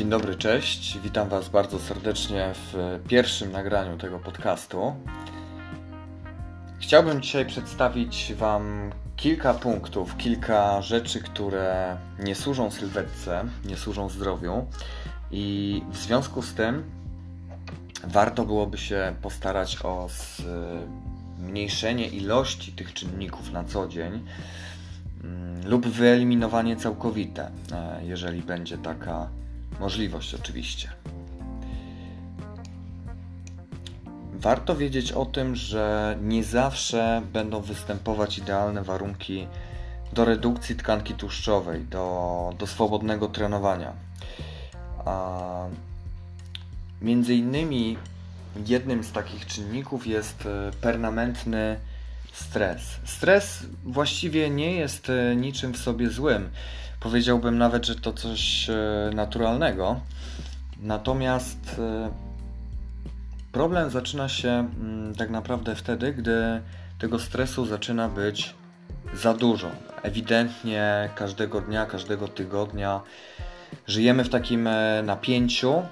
Dzień dobry, cześć. Witam Was bardzo serdecznie w pierwszym nagraniu tego podcastu. Chciałbym dzisiaj przedstawić Wam kilka punktów, kilka rzeczy, które nie służą sylwetce, nie służą zdrowiu i w związku z tym warto byłoby się postarać o zmniejszenie ilości tych czynników na co dzień mm, lub wyeliminowanie całkowite, e, jeżeli będzie taka możliwość oczywiście. Warto wiedzieć o tym, że nie zawsze będą występować idealne warunki do redukcji tkanki tłuszczowej, do, do swobodnego trenowania. A między innymi jednym z takich czynników jest e, permanentny stres. Stres właściwie nie jest e, niczym w sobie złym. Powiedziałbym nawet, że to coś e, naturalnego. Natomiast e, problem zaczyna się mm, tak naprawdę wtedy, gdy tego stresu zaczyna być za dużo. Ewidentnie każdego dnia, każdego tygodnia żyjemy w takim napięciu.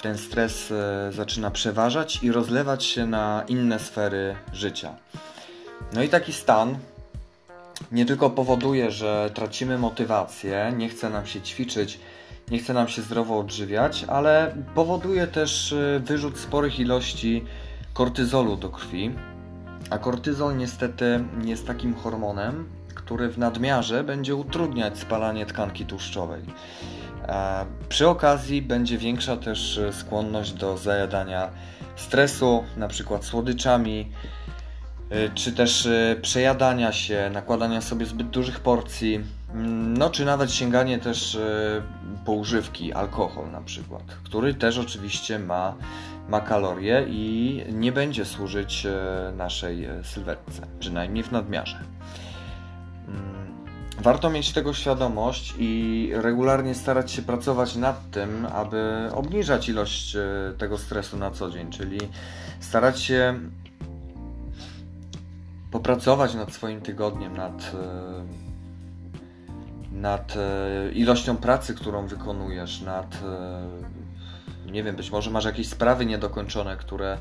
Ten stres zaczyna przeważać i rozlewać się na inne sfery życia. No i taki stan nie tylko powoduje, że tracimy motywację, nie chce nam się ćwiczyć, nie chce nam się zdrowo odżywiać, ale powoduje też y, wyrzut sporych ilości kortyzolu do krwi. A kortyzol niestety jest takim hormonem, który w nadmiarze będzie utrudniać spalanie tkanki tłuszczowej. E, przy okazji będzie większa też y, skłonność do zajadania stresu, na przykład słodyczami, czy też y, przejadania się, nakładania sobie zbyt dużych porcji, mm, no czy nawet sięganie też y, po używki, alkohol na przykład, który też oczywiście ma, ma kalorie i nie będzie służyć naszej sylwetce, przynajmniej w nadmiarze. Mm, warto mieć tego świadomość i regularnie starać się pracować nad tym, aby obniżać ilość tego stresu na co dzień, czyli starać się popracować nad swoim tygodniem, nad, e, nad e, ilością pracy, którą wykonujesz, nad e, nie wiem, być może masz jakieś sprawy niedokończone, które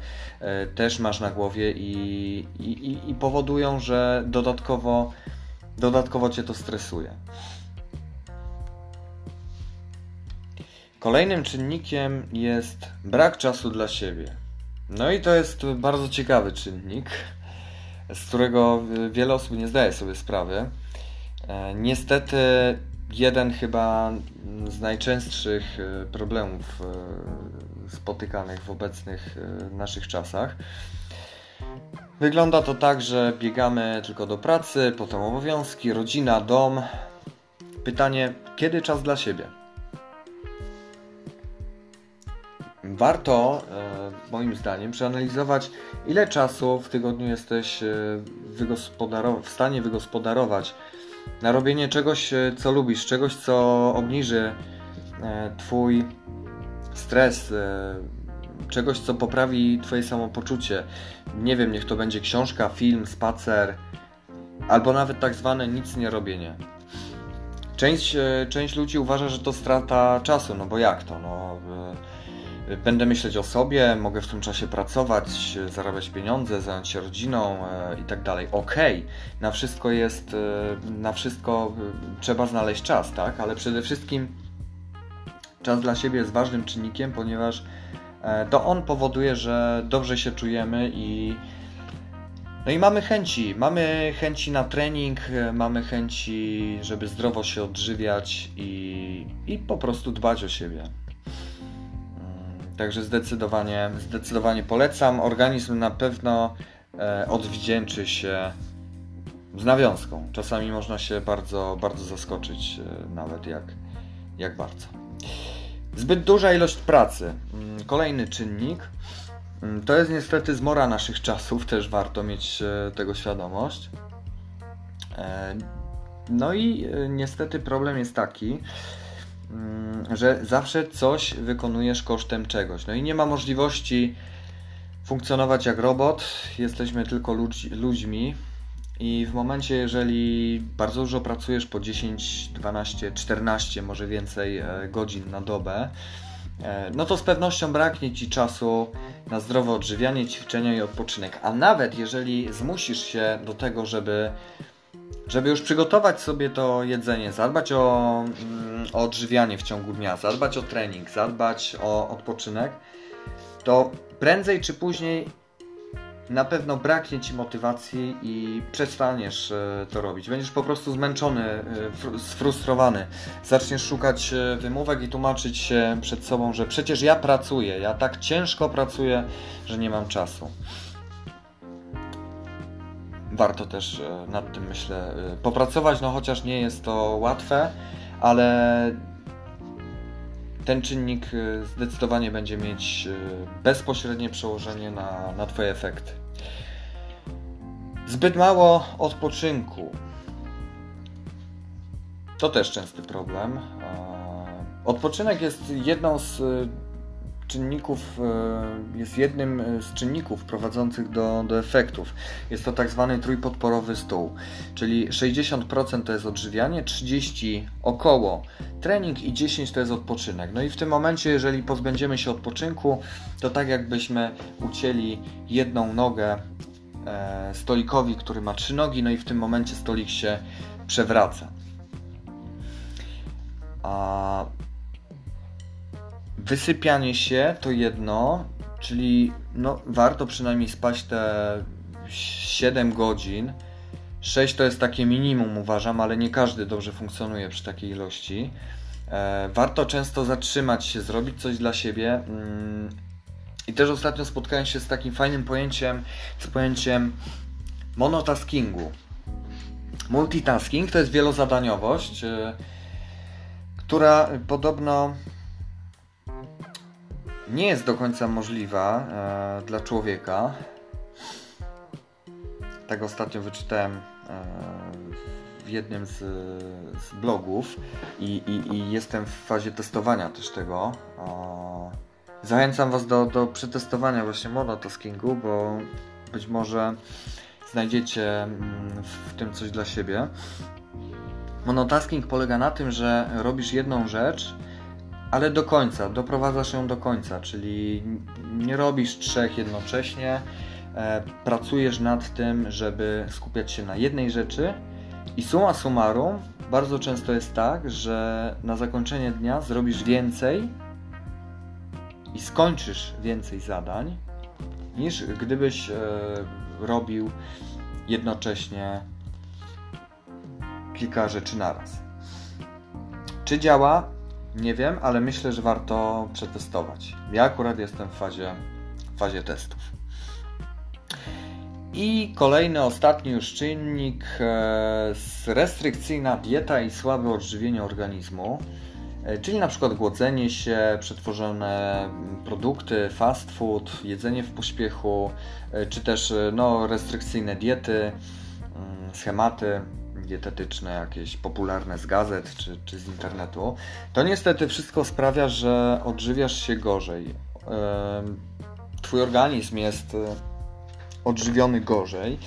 też masz na głowie i, i, i powodują, że dodatkowo, dodatkowo cię to stresuje. Kolejnym czynnikiem jest brak czasu dla siebie. No i to jest bardzo ciekawy czynnik z którego wiele osób nie zdaje sobie sprawy. E, niestety, jeden chyba z najczęstszych e, problemów e, spotykanych w obecnych naszych czasach. Wygląda to tak, że biegamy tylko do pracy, potem obowiązki, rodzina, dom. Pytanie, kiedy czas dla siebie? Warto, e, moim zdaniem, przeanalizować, ile czasu w tygodniu jesteś e, w stanie wygospodarować na robienie czegoś, e, co lubisz, czegoś, co obniży Twój stres, czegoś, co poprawi Twoje samopoczucie. Nie wiem, niech to będzie książka, film, spacer, albo nawet tak zwane nic nie robienie. Część, część ludzi uważa, że to strata czasu, no bo jak to? No, Będę myśleć o sobie, mogę w tym czasie pracować, zarabiać pieniądze, zająć się rodziną e, i tak dalej. Okej, na wszystko jest, e, na wszystko e, trzeba znaleźć czas, tak? Ale przede wszystkim czas dla siebie jest ważnym czynnikiem, ponieważ to on powoduje, że dobrze się czujemy i no i mamy chęci, mamy chęci na trening, mamy chęci, żeby zdrowo się odżywiać i, i po prostu dbać o siebie. Także zdecydowanie, zdecydowanie polecam. Organizm na pewno e, odwdzięczy się z nawiązką. Czasami można się bardzo, bardzo zaskoczyć, e, nawet jak, jak bardzo. Zbyt duża ilość pracy. Mm, kolejny czynnik. Mm, to jest niestety zmora naszych czasów, też warto mieć e, tego świadomość. No i niestety problem jest taki, że zawsze coś wykonujesz kosztem czegoś. No i nie ma możliwości funkcjonować jak robot, jesteśmy tylko ludźmi I w momencie, jeżeli bardzo dużo pracujesz po 10, 12, 14, może więcej e, godzin na dobę, e, no to z pewnością braknie ci czasu na zdrowe odżywianie, ćwiczenia i odpoczynek. A nawet jeżeli zmusisz się do tego, żeby żeby już przygotować sobie to jedzenie, zadbać o, mm, o odżywianie w ciągu dnia, zadbać o trening, zadbać o odpoczynek, to prędzej czy później na pewno braknie ci motywacji i przestaniesz e, to robić. Będziesz po prostu zmęczony, e, sfrustrowany. Zaczniesz szukać e, wymówek i tłumaczyć się przed sobą, że przecież ja pracuję, ja tak ciężko pracuję, że nie mam czasu warto też e, nad tym, myślę, e, popracować, no chociaż nie jest to łatwe, ale ten czynnik e, zdecydowanie będzie mieć bezpośrednie przełożenie na, na Twoje efekty. Zbyt mało odpoczynku. To też częsty problem. Odpoczynek jest jedną z czynników, e, jest jednym e, z czynników prowadzących do, do efektów. Jest to tak zwany trójpodporowy stół, czyli 60% to jest odżywianie, 30% około trening i 10% to jest odpoczynek. No i w tym momencie, jeżeli pozbędziemy się odpoczynku, to tak jakbyśmy ucięli jedną nogę e, stolikowi, który ma trzy nogi, no i w tym momencie stolik się przewraca. A Wysypianie się to jedno, czyli no, warto przynajmniej spać te 7 godzin. 6 to jest takie minimum, uważam, ale nie każdy dobrze funkcjonuje przy takiej ilości. E, warto często zatrzymać się, zrobić coś dla siebie. Mm, I też ostatnio spotkałem się z takim fajnym pojęciem, z pojęciem monotaskingu. Multitasking to jest wielozadaniowość, e, która podobno nie jest do końca możliwa e, dla człowieka. Tak ostatnio wyczytałem e, w jednym z, z blogów i, i, i, jestem w fazie testowania też tego. Zachęcam Was do, do przetestowania właśnie monotaskingu, bo być może znajdziecie mm, w tym coś dla siebie. Monotasking polega na tym, że robisz jedną rzecz ale do końca, doprowadzasz ją do końca, czyli nie robisz trzech jednocześnie, e, pracujesz nad tym, żeby skupiać się na jednej rzeczy i suma summarum bardzo często jest tak, że na zakończenie dnia zrobisz więcej i skończysz więcej zadań, niż gdybyś e, robił jednocześnie kilka rzeczy naraz. Czy działa? Nie wiem, ale myślę, że warto przetestować. Ja akurat jestem w fazie, w fazie testów. I kolejny, ostatni już czynnik, e, restrykcyjna dieta i słabe odżywienie organizmu, e, czyli na przykład głodzenie się, przetworzone produkty, fast food, jedzenie w pośpiechu, e, czy też no, restrykcyjne diety, mm, schematy dietetyczne, jakieś popularne z gazet czy, czy z internetu, to niestety wszystko sprawia, że odżywiasz się gorzej. Twój organizm jest e, odżywiony gorzej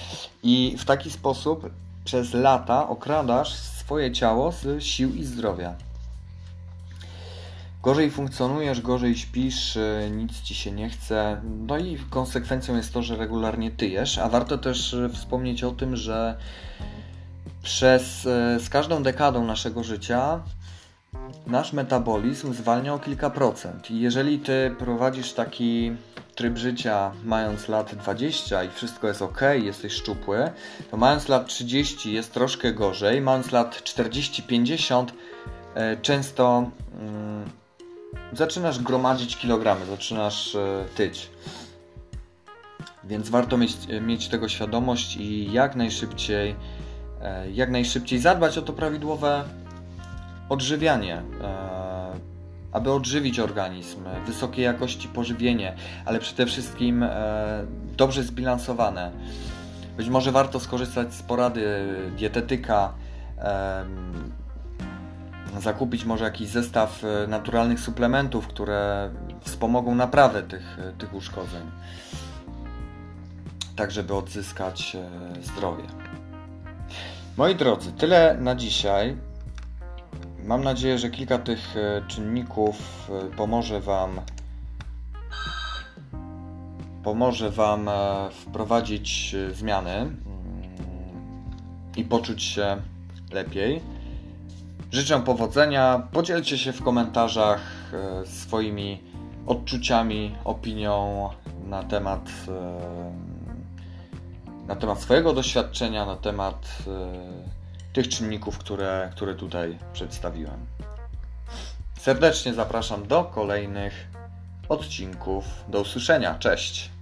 i w taki sposób przez lata okradasz swoje ciało z sił i zdrowia. Gorzej funkcjonujesz, gorzej śpisz, e, nic ci się nie chce. No i konsekwencją jest to, że regularnie tyjesz, a warto też e, wspomnieć o tym, że przez, e, z każdą dekadą naszego życia nasz metabolizm zwalnia o kilka procent. I jeżeli ty prowadzisz taki tryb życia mając lat 20 i wszystko jest ok, jesteś szczupły, to mając lat 30 jest troszkę gorzej, mając lat 40-50 e, często mm, zaczynasz gromadzić kilogramy, zaczynasz e, tyć. Więc warto mieć, mieć tego świadomość i jak najszybciej jak najszybciej zadbać o to prawidłowe odżywianie, e, aby odżywić organizm, wysokiej jakości pożywienie, ale przede wszystkim e, dobrze zbilansowane. Być może warto skorzystać z porady dietetyka, zakupić może jakiś zestaw naturalnych suplementów, które wspomogą naprawę tych, tych uszkodzeń, tak żeby odzyskać zdrowie. Moi drodzy, tyle na dzisiaj. Mam nadzieję, że kilka tych e, czynników e, pomoże Wam pomoże Wam e, wprowadzić zmiany mm, i poczuć się lepiej. Życzę powodzenia. Podzielcie się w komentarzach swoimi odczuciami, opinią na temat na temat swojego doświadczenia, na temat y, tych czynników, które, które tutaj przedstawiłem. Serdecznie zapraszam do kolejnych odcinków. Do usłyszenia. Cześć.